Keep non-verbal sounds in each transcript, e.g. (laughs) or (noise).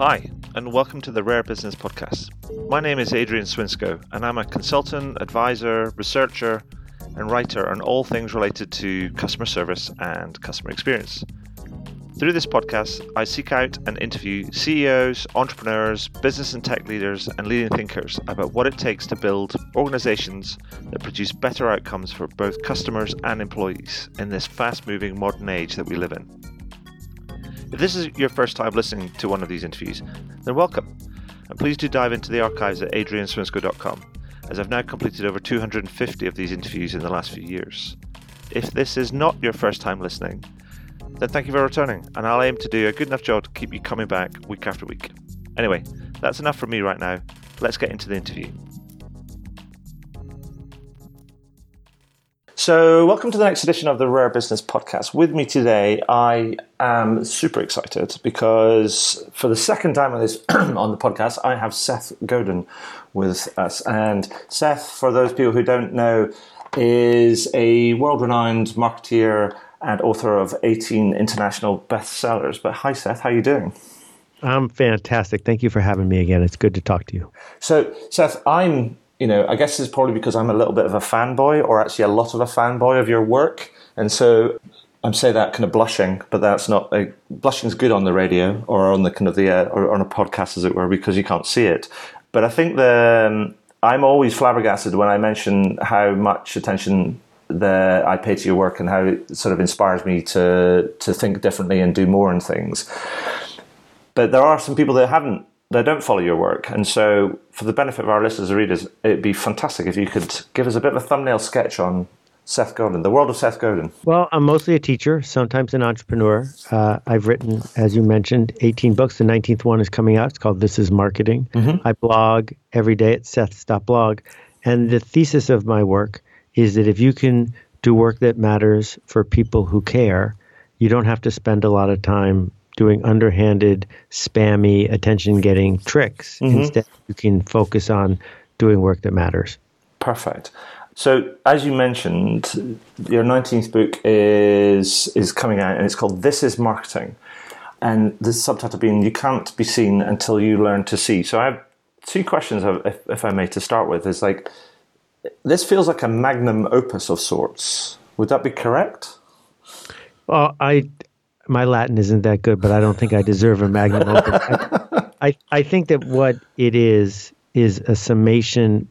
Hi, and welcome to the Rare Business Podcast. My name is Adrian Swinscoe, and I'm a consultant, advisor, researcher, and writer on all things related to customer service and customer experience. Through this podcast, I seek out and interview CEOs, entrepreneurs, business and tech leaders, and leading thinkers about what it takes to build organizations that produce better outcomes for both customers and employees in this fast moving modern age that we live in. If this is your first time listening to one of these interviews, then welcome. And please do dive into the archives at adrianswinscoe.com, as I've now completed over 250 of these interviews in the last few years. If this is not your first time listening, then thank you for returning, and I'll aim to do a good enough job to keep you coming back week after week. Anyway, that's enough from me right now. Let's get into the interview. So, welcome to the next edition of the Rare Business Podcast. With me today, I am super excited because for the second time on this (clears throat) on the podcast, I have Seth Godin with us. And Seth, for those people who don't know, is a world-renowned marketeer and author of 18 international bestsellers. But hi, Seth, how are you doing? I'm fantastic. Thank you for having me again. It's good to talk to you. So, Seth, I'm you know, I guess it's probably because I'm a little bit of a fanboy, or actually a lot of a fanboy of your work, and so I'm saying that kind of blushing, but that's not like, blushing's good on the radio or on the kind of the uh, or on a podcast, as it were, because you can't see it. But I think the um, I'm always flabbergasted when I mention how much attention the I pay to your work and how it sort of inspires me to to think differently and do more and things. But there are some people that haven't they don't follow your work. And so, for the benefit of our listeners and readers, it'd be fantastic if you could give us a bit of a thumbnail sketch on Seth Godin, the world of Seth Godin. Well, I'm mostly a teacher, sometimes an entrepreneur. Uh, I've written, as you mentioned, 18 books. The 19th one is coming out. It's called This is Marketing. Mm-hmm. I blog every day at seth.blog. And the thesis of my work is that if you can do work that matters for people who care, you don't have to spend a lot of time doing underhanded, spammy, attention getting tricks. Mm-hmm. Instead, you can focus on doing work that matters. Perfect. So, as you mentioned, your 19th book is is coming out and it's called This is Marketing. And the subtitle being You Can't Be Seen Until You Learn to See. So, I have two questions, if, if I may, to start with. Is like, this feels like a magnum opus of sorts. Would that be correct? Well, I my Latin isn't that good, but I don't think I deserve a magnum opus. I, (laughs) I, I think that what it is is a summation,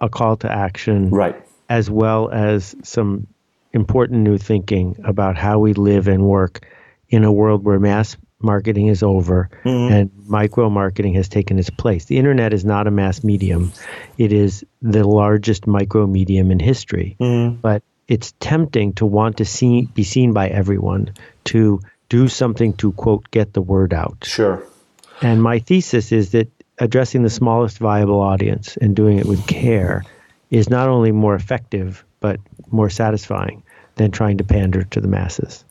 a call to action, right, as well as some important new thinking about how we live and work in a world where mass marketing is over mm-hmm. and micro marketing has taken its place. The internet is not a mass medium; it is the largest micro medium in history. Mm-hmm. But it's tempting to want to see, be seen by everyone, to do something to quote get the word out. Sure. And my thesis is that addressing the smallest viable audience and doing it with care is not only more effective but more satisfying than trying to pander to the masses.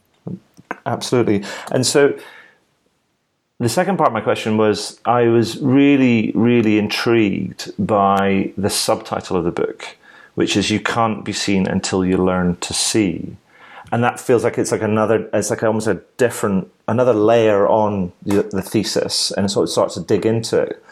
Absolutely. And so the second part of my question was I was really, really intrigued by the subtitle of the book, which is You Can't Be Seen Until You Learn to See and that feels like it's like another it's like almost a different another layer on the, the thesis and so it starts to dig into it.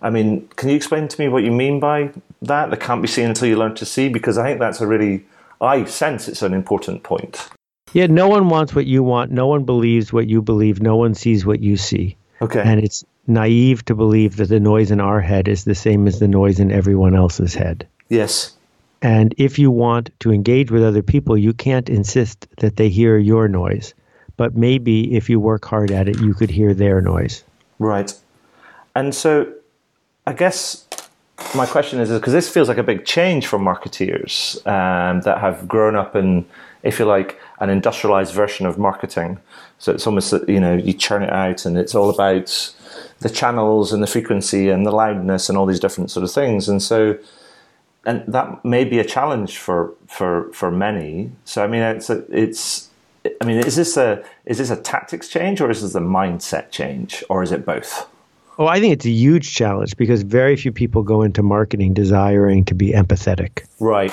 I mean can you explain to me what you mean by that? That can't be seen until you learn to see because i think that's a really i sense it's an important point. Yeah no one wants what you want. No one believes what you believe. No one sees what you see. Okay. And it's naive to believe that the noise in our head is the same as the noise in everyone else's head. Yes and if you want to engage with other people, you can't insist that they hear your noise. But maybe if you work hard at it, you could hear their noise. Right. And so I guess my question is because this feels like a big change for marketeers um, that have grown up in, if you like, an industrialized version of marketing. So it's almost you know you churn it out, and it's all about the channels and the frequency and the loudness and all these different sort of things. And so and that may be a challenge for for for many. So I mean, it's a, it's. I mean, is this a is this a tactics change or is this a mindset change or is it both? Oh, I think it's a huge challenge because very few people go into marketing desiring to be empathetic. Right.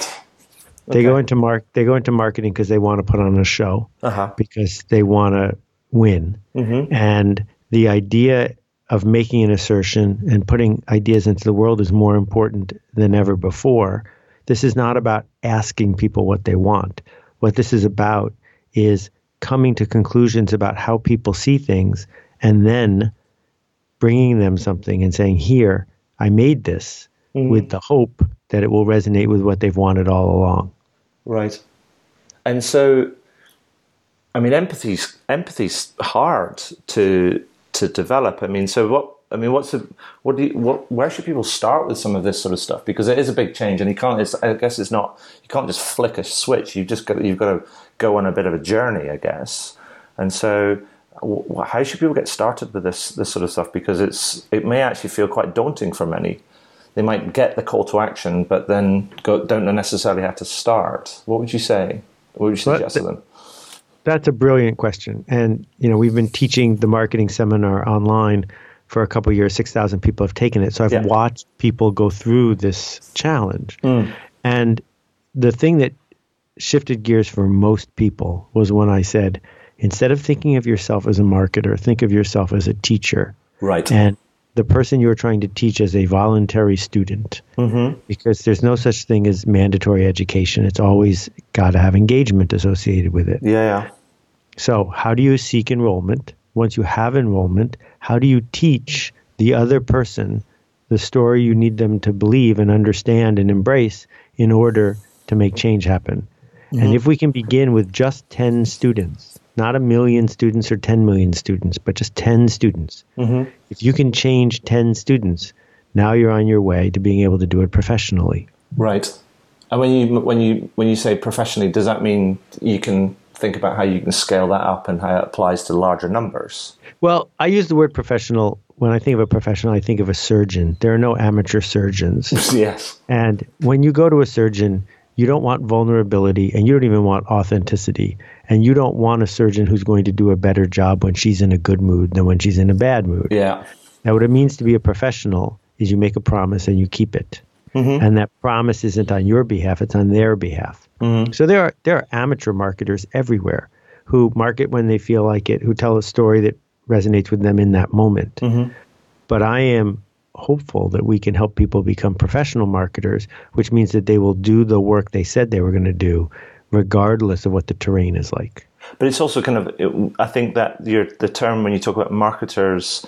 They okay. go into mark they go into marketing because they want to put on a show uh-huh. because they want to win. Mm-hmm. And the idea of making an assertion and putting ideas into the world is more important than ever before. This is not about asking people what they want. What this is about is coming to conclusions about how people see things and then bringing them something and saying, Here, I made this mm. with the hope that it will resonate with what they've wanted all along. Right. And so, I mean, empathy's empathy's hard to to develop. I mean, so what? I mean, what's the what do you, what? Where should people start with some of this sort of stuff? Because it is a big change, and you can't. I guess it's not. You can't just flick a switch. You've just got. You've got to go on a bit of a journey, I guess. And so, how should people get started with this this sort of stuff? Because it's it may actually feel quite daunting for many. They might get the call to action, but then go, don't necessarily have to start. What would you say? What would you suggest to them? That's a brilliant question. And you know, we've been teaching the marketing seminar online for a couple years. Six thousand people have taken it. So I've yeah. watched people go through this challenge. Mm. And the thing that shifted gears for most people was when I said, instead of thinking of yourself as a marketer, think of yourself as a teacher. Right. And the person you're trying to teach as a voluntary student mm-hmm. because there's no such thing as mandatory education. It's always got to have engagement associated with it. Yeah, yeah. So, how do you seek enrollment? Once you have enrollment, how do you teach the other person the story you need them to believe and understand and embrace in order to make change happen? Mm-hmm. And if we can begin with just 10 students, not a million students or 10 million students, but just 10 students. Mm-hmm. If you can change 10 students, now you're on your way to being able to do it professionally. Right. And when you when you when you say professionally, does that mean you can think about how you can scale that up and how it applies to larger numbers? Well, I use the word professional when I think of a professional, I think of a surgeon. There are no amateur surgeons. (laughs) yes. And when you go to a surgeon, you don't want vulnerability and you don't even want authenticity. And you don't want a surgeon who's going to do a better job when she's in a good mood than when she's in a bad mood. Yeah. Now, what it means to be a professional is you make a promise and you keep it. Mm-hmm. And that promise isn't on your behalf, it's on their behalf. Mm-hmm. So there are, there are amateur marketers everywhere who market when they feel like it, who tell a story that resonates with them in that moment. Mm-hmm. But I am hopeful that we can help people become professional marketers, which means that they will do the work they said they were going to do, regardless of what the terrain is like. But it's also kind of, it, I think that the term when you talk about marketers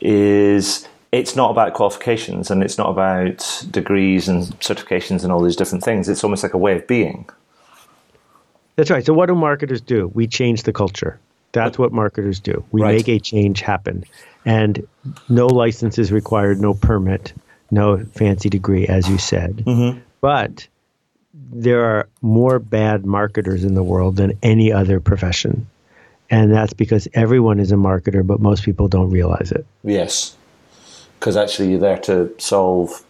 is it's not about qualifications and it's not about degrees and certifications and all these different things. It's almost like a way of being. That's right. So, what do marketers do? We change the culture. That's what marketers do. We right. make a change happen and no license is required, no permit, no fancy degree, as you said. Mm-hmm. But there are more bad marketers in the world than any other profession. And that's because everyone is a marketer, but most people don't realize it. Yes. Because actually, you're there to solve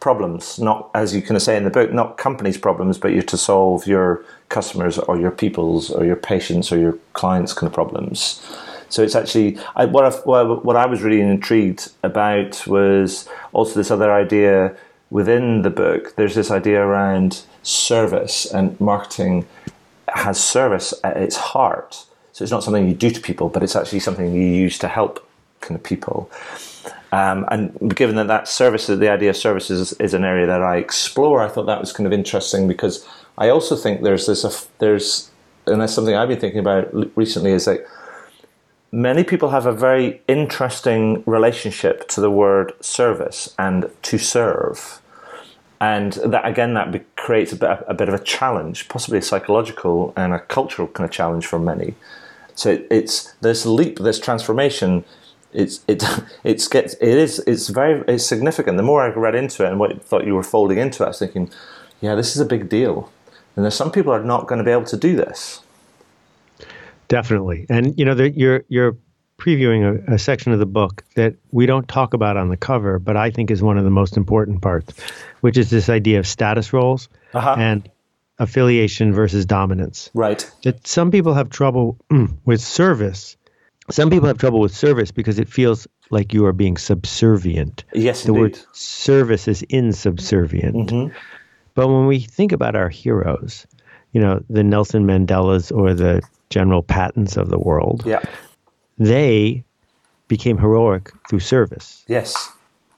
problems, not, as you kind of say in the book, not companies' problems, but you're to solve your customers or your people's or your patients or your clients' kind of problems. So it's actually I, what I, what I was really intrigued about was also this other idea within the book. There's this idea around service and marketing has service at its heart. So it's not something you do to people, but it's actually something you use to help kind of people. Um, and given that that service, the idea of services is, is, an area that I explore, I thought that was kind of interesting because I also think there's this, there's, and that's something I've been thinking about recently is like many people have a very interesting relationship to the word service and to serve. And that again, that be, creates a bit, a bit of a challenge, possibly a psychological and a cultural kind of challenge for many. So it, it's this leap, this transformation. It's it (laughs) it's gets it is it's very it's significant. The more I read into it and what I thought you were folding into it, I was thinking, yeah, this is a big deal. And there's some people are not going to be able to do this. Definitely, and you know, the, you're you're previewing a, a, section of the book that we don't talk about on the cover, but I think is one of the most important parts, which is this idea of status roles uh-huh. and affiliation versus dominance. Right. That some people have trouble (clears throat) with service. Some people have trouble with service because it feels like you are being subservient. Yes, the indeed. word service is insubservient. Mm-hmm. But when we think about our heroes, you know, the Nelson Mandelas or the General Pattons of the world. Yeah. They became heroic through service. Yes.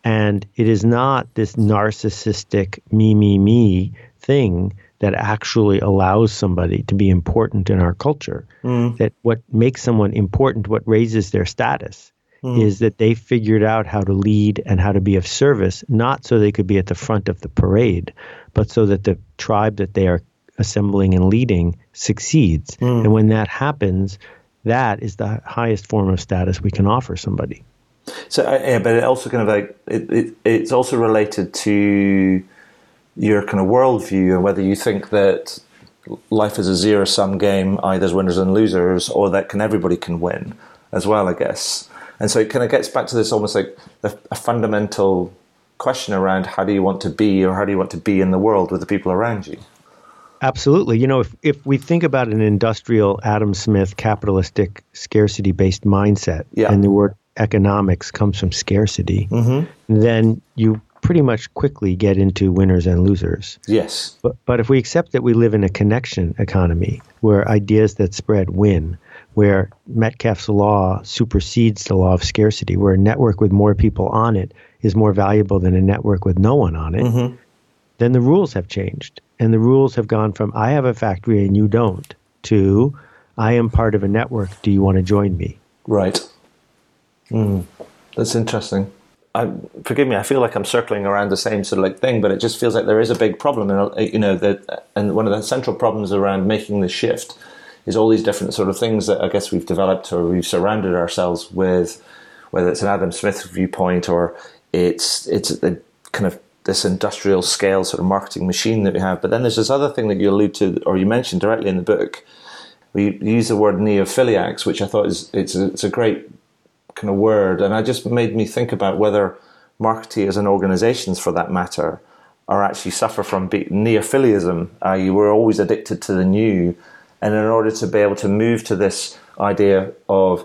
And it is not this narcissistic me, me, me thing that actually allows somebody to be important in our culture. Mm. That what makes someone important, what raises their status, mm. is that they figured out how to lead and how to be of service, not so they could be at the front of the parade, but so that the tribe that they are assembling and leading succeeds. Mm. And when that happens, that is the highest form of status we can offer somebody. So, uh, yeah, but it also kind of like it, it, it's also related to your kind of worldview and whether you think that life is a zero sum game, either there's winners and losers, or that can everybody can win as well, I guess. And so it kind of gets back to this almost like a, a fundamental question around how do you want to be or how do you want to be in the world with the people around you? Absolutely. You know, if, if we think about an industrial Adam Smith capitalistic scarcity based mindset, yeah. and the word economics comes from scarcity, mm-hmm. then you pretty much quickly get into winners and losers. Yes. But, but if we accept that we live in a connection economy where ideas that spread win, where Metcalfe's law supersedes the law of scarcity, where a network with more people on it is more valuable than a network with no one on it, mm-hmm. then the rules have changed. And the rules have gone from I have a factory and you don't to I am part of a network. Do you want to join me? Right. Mm. That's interesting. I, forgive me, I feel like I'm circling around the same sort of like thing, but it just feels like there is a big problem, and you know that, and one of the central problems around making the shift is all these different sort of things that I guess we've developed or we've surrounded ourselves with, whether it's an Adam Smith viewpoint or it's it's a kind of this industrial scale sort of marketing machine that we have. But then there's this other thing that you allude to, or you mentioned directly in the book. We use the word neophiliacs, which I thought is it's a, it's a great kind of word, and I just made me think about whether marketeers and organizations, for that matter, are actually suffer from neophilism, i.e., we're always addicted to the new, and in order to be able to move to this idea of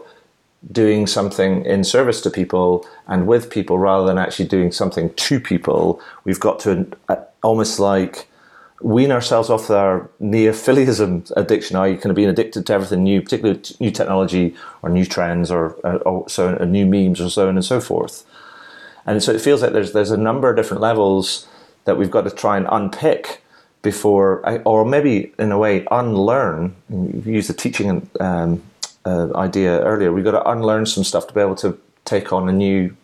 doing something in service to people and with people rather than actually doing something to people, we've got to uh, almost like wean ourselves off our neophilism addiction, are you kind of being addicted to everything new, particularly new technology or new trends or, uh, or so uh, new memes or so on and so forth. And so it feels like there's there's a number of different levels that we've got to try and unpick before, or maybe in a way unlearn. Used the teaching um, uh, idea earlier. We've got to unlearn some stuff to be able to take on a new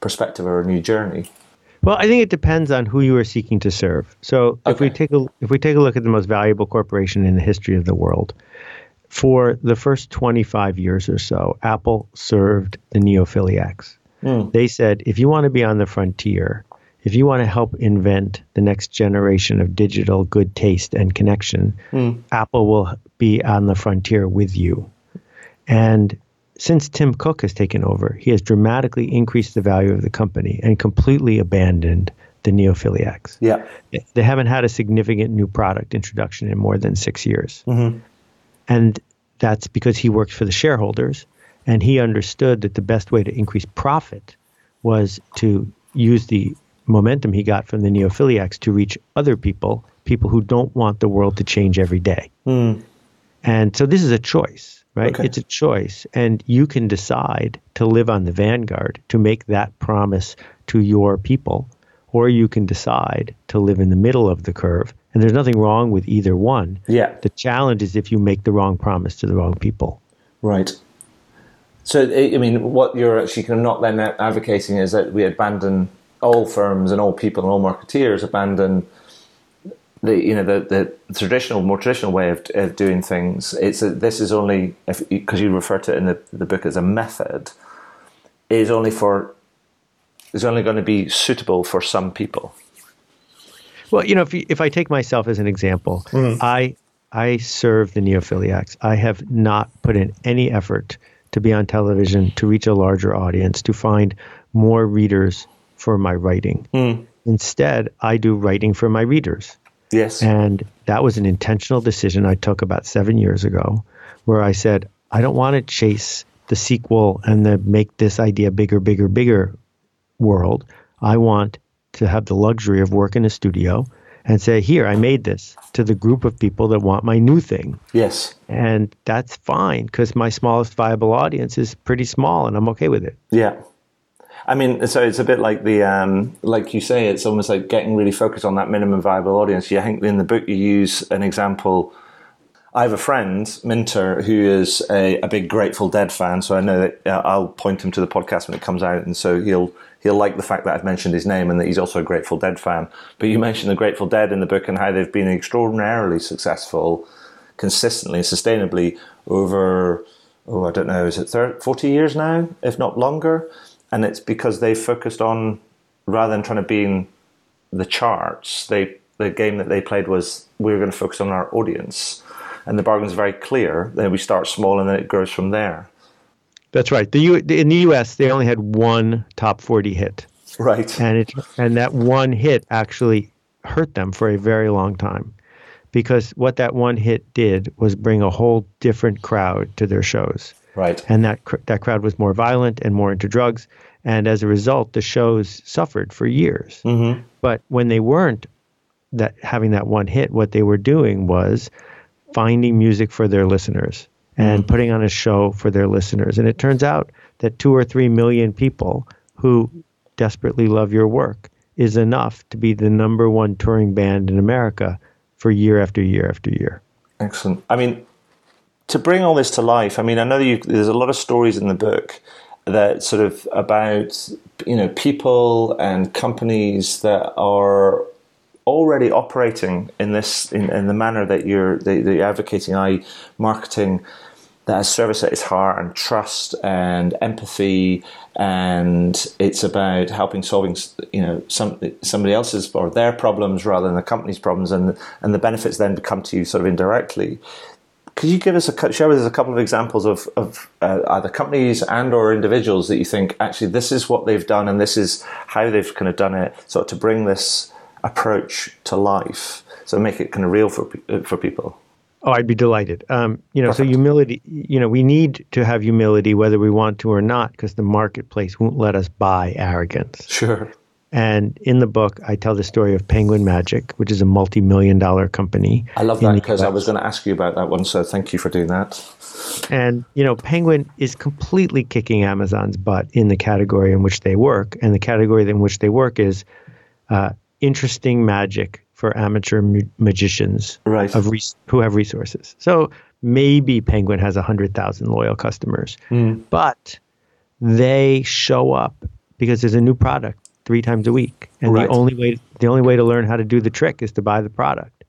perspective or a new journey. Well, I think it depends on who you are seeking to serve. So okay. if we take a if we take a look at the most valuable corporation in the history of the world, for the first 25 years or so, Apple served the neophiliacs. Mm. They said, if you want to be on the frontier, if you want to help invent the next generation of digital good taste and connection, mm. Apple will be on the frontier with you. And since Tim Cook has taken over, he has dramatically increased the value of the company and completely abandoned the neophiliacs. Yeah. They haven't had a significant new product introduction in more than six years. Mm-hmm. And that's because he worked for the shareholders and he understood that the best way to increase profit was to use the momentum he got from the neophiliacs to reach other people, people who don't want the world to change every day. Mm. And so this is a choice right? Okay. It's a choice. And you can decide to live on the vanguard, to make that promise to your people, or you can decide to live in the middle of the curve. And there's nothing wrong with either one. Yeah. The challenge is if you make the wrong promise to the wrong people. Right. So, I mean, what you're actually kind of not then advocating is that we abandon all firms and all people and all marketeers abandon the you know the, the traditional more traditional way of, of doing things it's a, this is only because you refer to it in the, the book as a method is only for is only going to be suitable for some people well you know if, you, if i take myself as an example mm. i i serve the neophiliacs i have not put in any effort to be on television to reach a larger audience to find more readers for my writing mm. instead i do writing for my readers Yes. And that was an intentional decision I took about seven years ago where I said, I don't want to chase the sequel and the make this idea bigger, bigger, bigger world. I want to have the luxury of work in a studio and say, Here, I made this to the group of people that want my new thing. Yes. And that's fine because my smallest viable audience is pretty small and I'm okay with it. Yeah. I mean, so it's a bit like the, um, like you say, it's almost like getting really focused on that minimum viable audience. You think in the book you use an example. I have a friend, Minter, who is a, a big Grateful Dead fan. So I know that uh, I'll point him to the podcast when it comes out, and so he'll he'll like the fact that I've mentioned his name and that he's also a Grateful Dead fan. But you mentioned the Grateful Dead in the book and how they've been extraordinarily successful, consistently and sustainably over oh I don't know, is it 30, 40 years now, if not longer? And it's because they focused on rather than trying to be in the charts. They the game that they played was we are going to focus on our audience, and the bargain's very clear. Then we start small, and then it grows from there. That's right. The U, in the U.S., they only had one top forty hit. Right. And it and that one hit actually hurt them for a very long time, because what that one hit did was bring a whole different crowd to their shows. Right. And that that crowd was more violent and more into drugs, and as a result, the shows suffered for years. Mm-hmm. But when they weren't that having that one hit, what they were doing was finding music for their listeners and mm-hmm. putting on a show for their listeners. And it turns out that two or three million people who desperately love your work is enough to be the number one touring band in America for year after year after year. Excellent. I mean, to bring all this to life, I mean, I know you, there's a lot of stories in the book that sort of about you know people and companies that are already operating in this in, in the manner that you're that you're advocating, i.e., marketing that has service at its heart and trust and empathy and it's about helping solving you know some somebody else's or their problems rather than the company's problems and and the benefits then come to you sort of indirectly could you give us a share with us a couple of examples of, of uh, either companies and or individuals that you think actually this is what they've done and this is how they've kind of done it, sort of to bring this approach to life, so make it kind of real for uh, for people. Oh, I'd be delighted. Um, you know, Perfect. so humility. You know, we need to have humility whether we want to or not, because the marketplace won't let us buy arrogance. Sure. And in the book, I tell the story of Penguin Magic, which is a multi million dollar company. I love that because I was going to ask you about that one. So thank you for doing that. And, you know, Penguin is completely kicking Amazon's butt in the category in which they work. And the category in which they work is uh, interesting magic for amateur mu- magicians right. of res- who have resources. So maybe Penguin has 100,000 loyal customers, mm. but they show up because there's a new product three times a week, and right. the only way the only way to learn how to do the trick is to buy the product.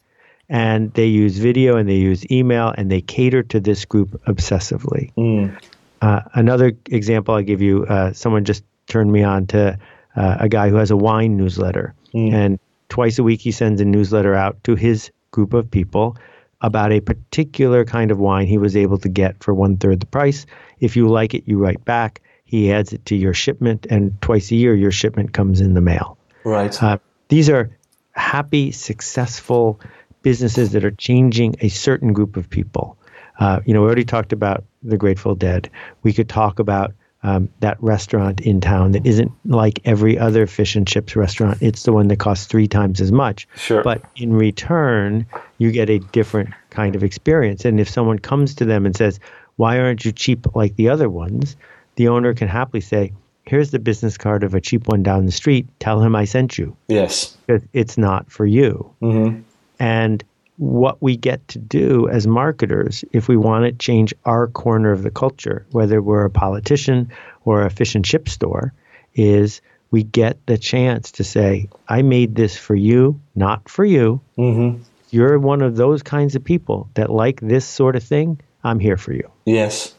And they use video and they use email and they cater to this group obsessively. Mm. Uh, another example I give you: uh, someone just turned me on to uh, a guy who has a wine newsletter, mm. and twice a week he sends a newsletter out to his group of people about a particular kind of wine he was able to get for one third the price. If you like it, you write back he adds it to your shipment, and twice a year your shipment comes in the mail. Right. Uh, these are happy, successful businesses that are changing a certain group of people. Uh, you know, we already talked about the Grateful Dead. We could talk about um, that restaurant in town that isn't like every other fish and chips restaurant. It's the one that costs three times as much. Sure. But in return, you get a different kind of experience. And if someone comes to them and says, "Why aren't you cheap like the other ones?" The owner can happily say, here's the business card of a cheap one down the street. Tell him I sent you. Yes. It's not for you. Mm-hmm. And what we get to do as marketers, if we want to change our corner of the culture, whether we're a politician or a fish and chip store, is we get the chance to say, I made this for you, not for you. Mm-hmm. You're one of those kinds of people that like this sort of thing. I'm here for you. Yes.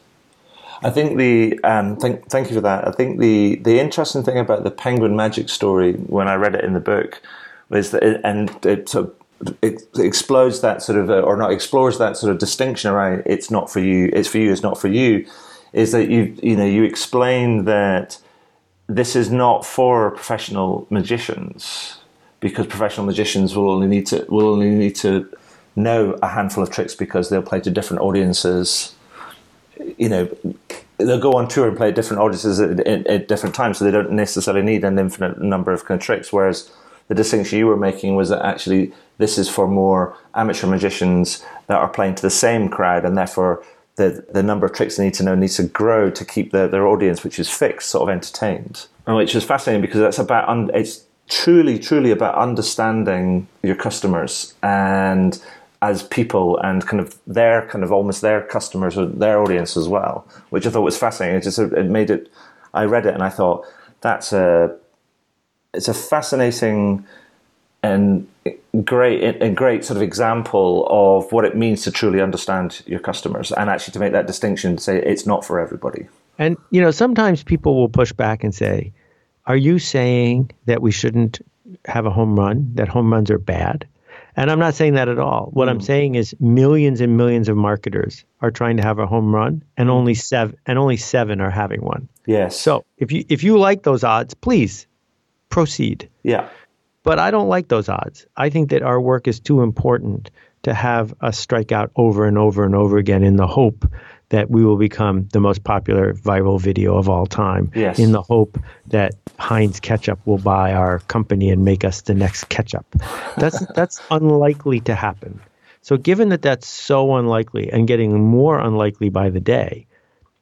I think the um, thank thank you for that. I think the the interesting thing about the Penguin Magic story when I read it in the book was that it, and it, sort of, it explodes that sort of or not explores that sort of distinction around it's not for you, it's for you, it's not for you. Is that you you know you explain that this is not for professional magicians because professional magicians will only need to will only need to know a handful of tricks because they'll play to different audiences you know, they'll go on tour and play different audiences at, at, at, different times, so they don't necessarily need an infinite number of kind of tricks. Whereas the distinction you were making was that actually this is for more amateur magicians that are playing to the same crowd, and therefore the the number of tricks they need to know needs to grow to keep their, their audience, which is fixed, sort of entertained. And which is fascinating because that's about un, it's truly truly about understanding your customers and as people and kind of their kind of almost their customers or their audience as well, which I thought was fascinating. It just it made it. I read it and I thought that's a it's a fascinating and great a great sort of example of what it means to truly understand your customers and actually to make that distinction say it's not for everybody. And you know, sometimes people will push back and say, "Are you saying that we shouldn't have a home run? That home runs are bad?" And I'm not saying that at all. What mm. I'm hmm. saying is millions and millions of marketers are trying to have a home run and only seven and only 7 are having one. Yes. So, if you if you like those odds, please proceed. Yeah. But I don't like those odds. I think that our work is too important to have us strike out over and over and over again in the hope that we will become the most popular viral video of all time. Yes. In the hope that Heinz ketchup will buy our company and make us the next ketchup. That's (laughs) that's unlikely to happen. So given that that's so unlikely and getting more unlikely by the day,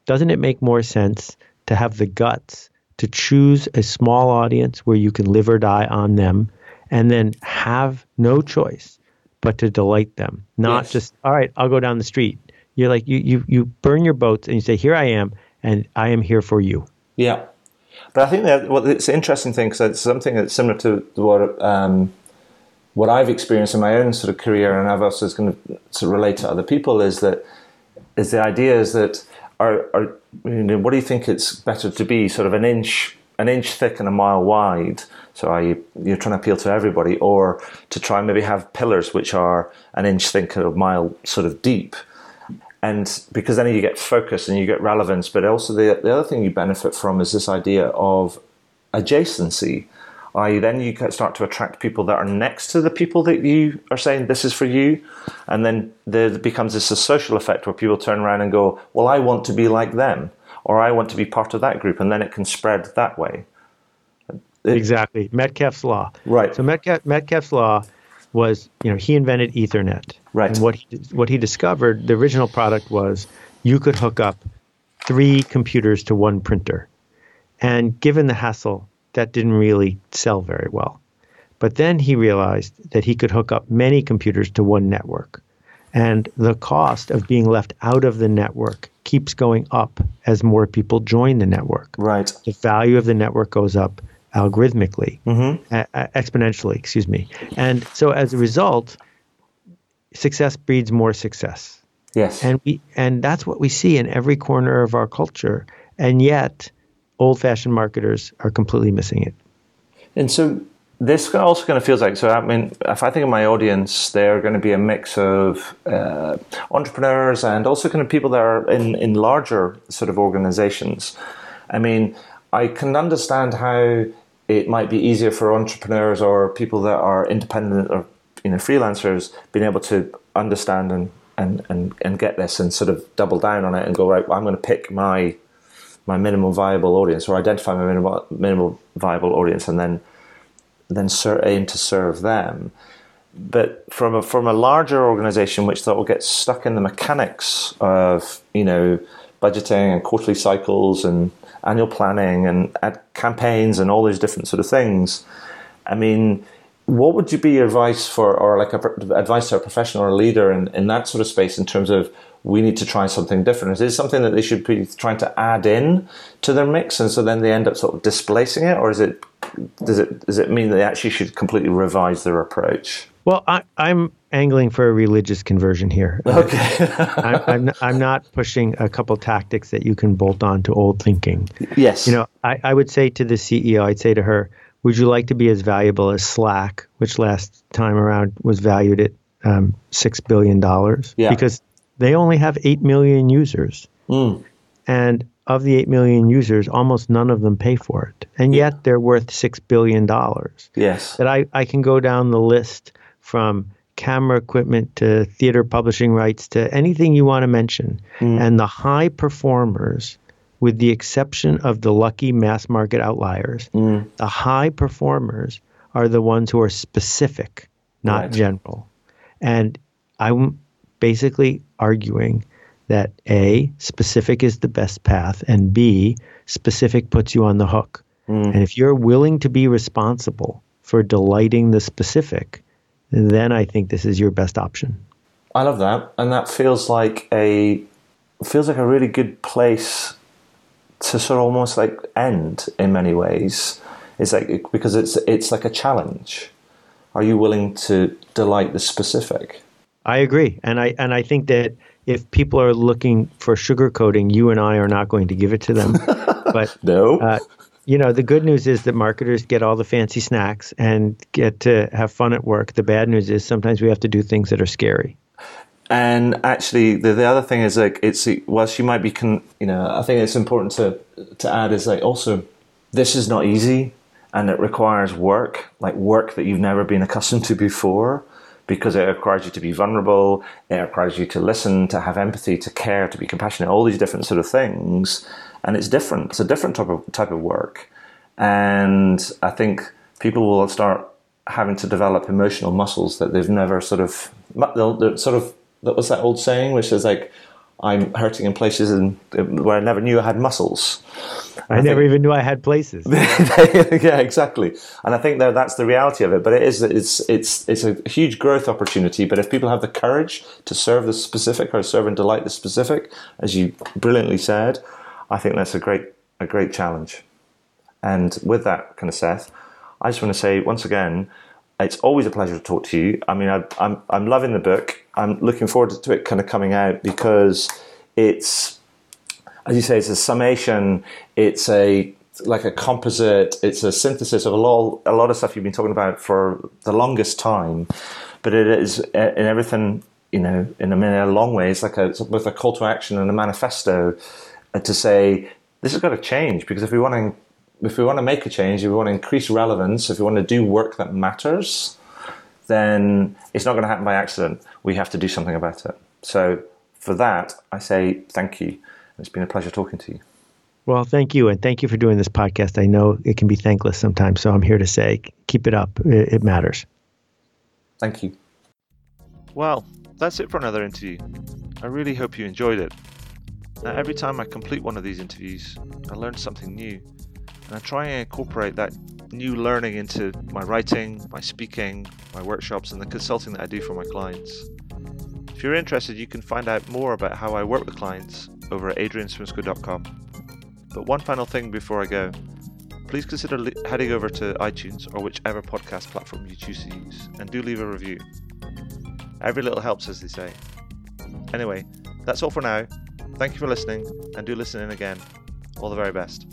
doesn't it make more sense to have the guts to choose a small audience where you can live or die on them and then have no choice but to delight them. Not yes. just, all right, I'll go down the street. You're like, you, you, you burn your boats and you say, here I am, and I am here for you. Yeah. But I think that well, it's an interesting thing because it's something that's similar to what um, what I've experienced in my own sort of career, and I've also going to sort of relate to other people. Is that is the idea is that are, are you know, what do you think it's better to be sort of an inch an inch thick and a mile wide? So are you you're trying to appeal to everybody, or to try and maybe have pillars which are an inch thick and a mile sort of deep? And because then you get focus and you get relevance, but also the the other thing you benefit from is this idea of adjacency I then you start to attract people that are next to the people that you are saying this is for you, and then there becomes this social effect where people turn around and go, "Well, I want to be like them," or "I want to be part of that group," and then it can spread that way. It, exactly, Metcalfe's law. Right. So Metcalfe, Metcalfe's law was, you know, he invented Ethernet. Right. And what he, what he discovered, the original product was you could hook up three computers to one printer, and given the hassle that didn't really sell very well. But then he realized that he could hook up many computers to one network. And the cost of being left out of the network keeps going up as more people join the network. Right. The value of the network goes up algorithmically, mm-hmm. exponentially, excuse me. And so as a result, success breeds more success. Yes. And we and that's what we see in every corner of our culture. And yet old fashioned marketers are completely missing it. And so this also kind of feels like so. I mean, if I think of my audience, they're going to be a mix of uh, entrepreneurs and also kind of people that are in in larger sort of organizations. I mean, I can understand how it might be easier for entrepreneurs or people that are independent or you know freelancers being able to understand and and and, and get this and sort of double down on it and go right. Well, I'm going to pick my my minimum viable audience or identify my minimal, minimal viable audience and then then aim to serve them. But from a from a larger organization which that will get stuck in the mechanics of you know budgeting and quarterly cycles and annual planning and campaigns and all those different sort of things, I mean, what would you be advice for or like a, advice to a professional or a leader in, in that sort of space in terms of we need to try something different? Is this something that they should be trying to add in to their mix, and so then they end up sort of displacing it, or is it does it does it mean they actually should completely revise their approach? Well, I, am angling for a religious conversion here. Okay, (laughs) I, I'm I'm not pushing a couple tactics that you can bolt on to old thinking. Yes, you know, I, I would say to the CEO, I'd say to her, "Would you like to be as valuable as Slack, which last time around was valued at um, six billion dollars? Yeah. because they only have 8 million users. Mm. And of the 8 million users, almost none of them pay for it. And yet they're worth $6 billion. Yes. That I, I can go down the list from camera equipment to theater publishing rights to anything you want to mention. Mm. And the high performers, with the exception of the lucky mass market outliers, mm. the high performers are the ones who are specific not right. general. And I'm basically arguing that A, specific is the best path, and B, specific puts you on the hook. Mm. And if you're willing to be responsible for delighting the specific, then I think this is your best option. I love that, and that feels like a feels like a really good place to sort of almost like end in many ways. It's like because it's it's like a challenge. Are you willing to delight the specific? I agree, and I and I think that if people are looking for sugarcoating, you and I are not going to give it to them. (laughs) but no, uh, you know, the good news is that marketers get all the fancy snacks and get to have fun at work. The bad news is sometimes we have to do things that are scary. And actually, the, the other thing is like it's well, she might be, con, you know, I think it's important to to add is like also this is not easy and it requires work, like work that you've never been accustomed to before because it requires you to be vulnerable, it requires you to listen, to have empathy, to care, to be compassionate, all these different sort of things. And it's different. It's a different type of type of work. And I think people will start having to develop emotional muscles that they've never sort of they'll, sort of that was that old saying which is like I'm hurting in places and uh, where I never knew I had muscles. I, I never think, even knew I had places. (laughs) yeah, exactly. And I think that that's the reality of it. But it is it's it's it's a huge growth opportunity. But if people have the courage to serve the specific or serve and delight the specific, as you brilliantly said, I think that's a great a great challenge. And with that kind of Seth, I just want to say once again, it's always a pleasure to talk to you. I mean, I, I'm I'm loving the book. I'm looking forward to it kind of coming out because it's, as you say, it's a summation. It's a like a composite. It's a synthesis of a lot a lot of stuff you've been talking about for the longest time. But it is in everything, you know, in a, in a long way. It's like a it's both a call to action and a manifesto uh, to say this has got to change because if we want to if we want to make a change, if we want to increase relevance, if we want to do work that matters, then it's not going to happen by accident. We have to do something about it. So for that, I say thank you. It's been a pleasure talking to you. Well, thank you. And thank you for doing this podcast. I know it can be thankless sometimes. So I'm here to say keep it up. It, it matters. Thank you. Well, that's it for another interview. I really hope you enjoyed it. Now, every time I complete one of these interviews, I learn something new and I try and incorporate that new learning into my writing, my speaking, my workshops, and the consulting that I do for my clients. If you're interested, you can find out more about how I work with clients over at adrianswinscoe.com. But one final thing before I go please consider heading over to iTunes or whichever podcast platform you choose to use and do leave a review. Every little helps, as they say. Anyway, that's all for now. Thank you for listening and do listen in again. All the very best.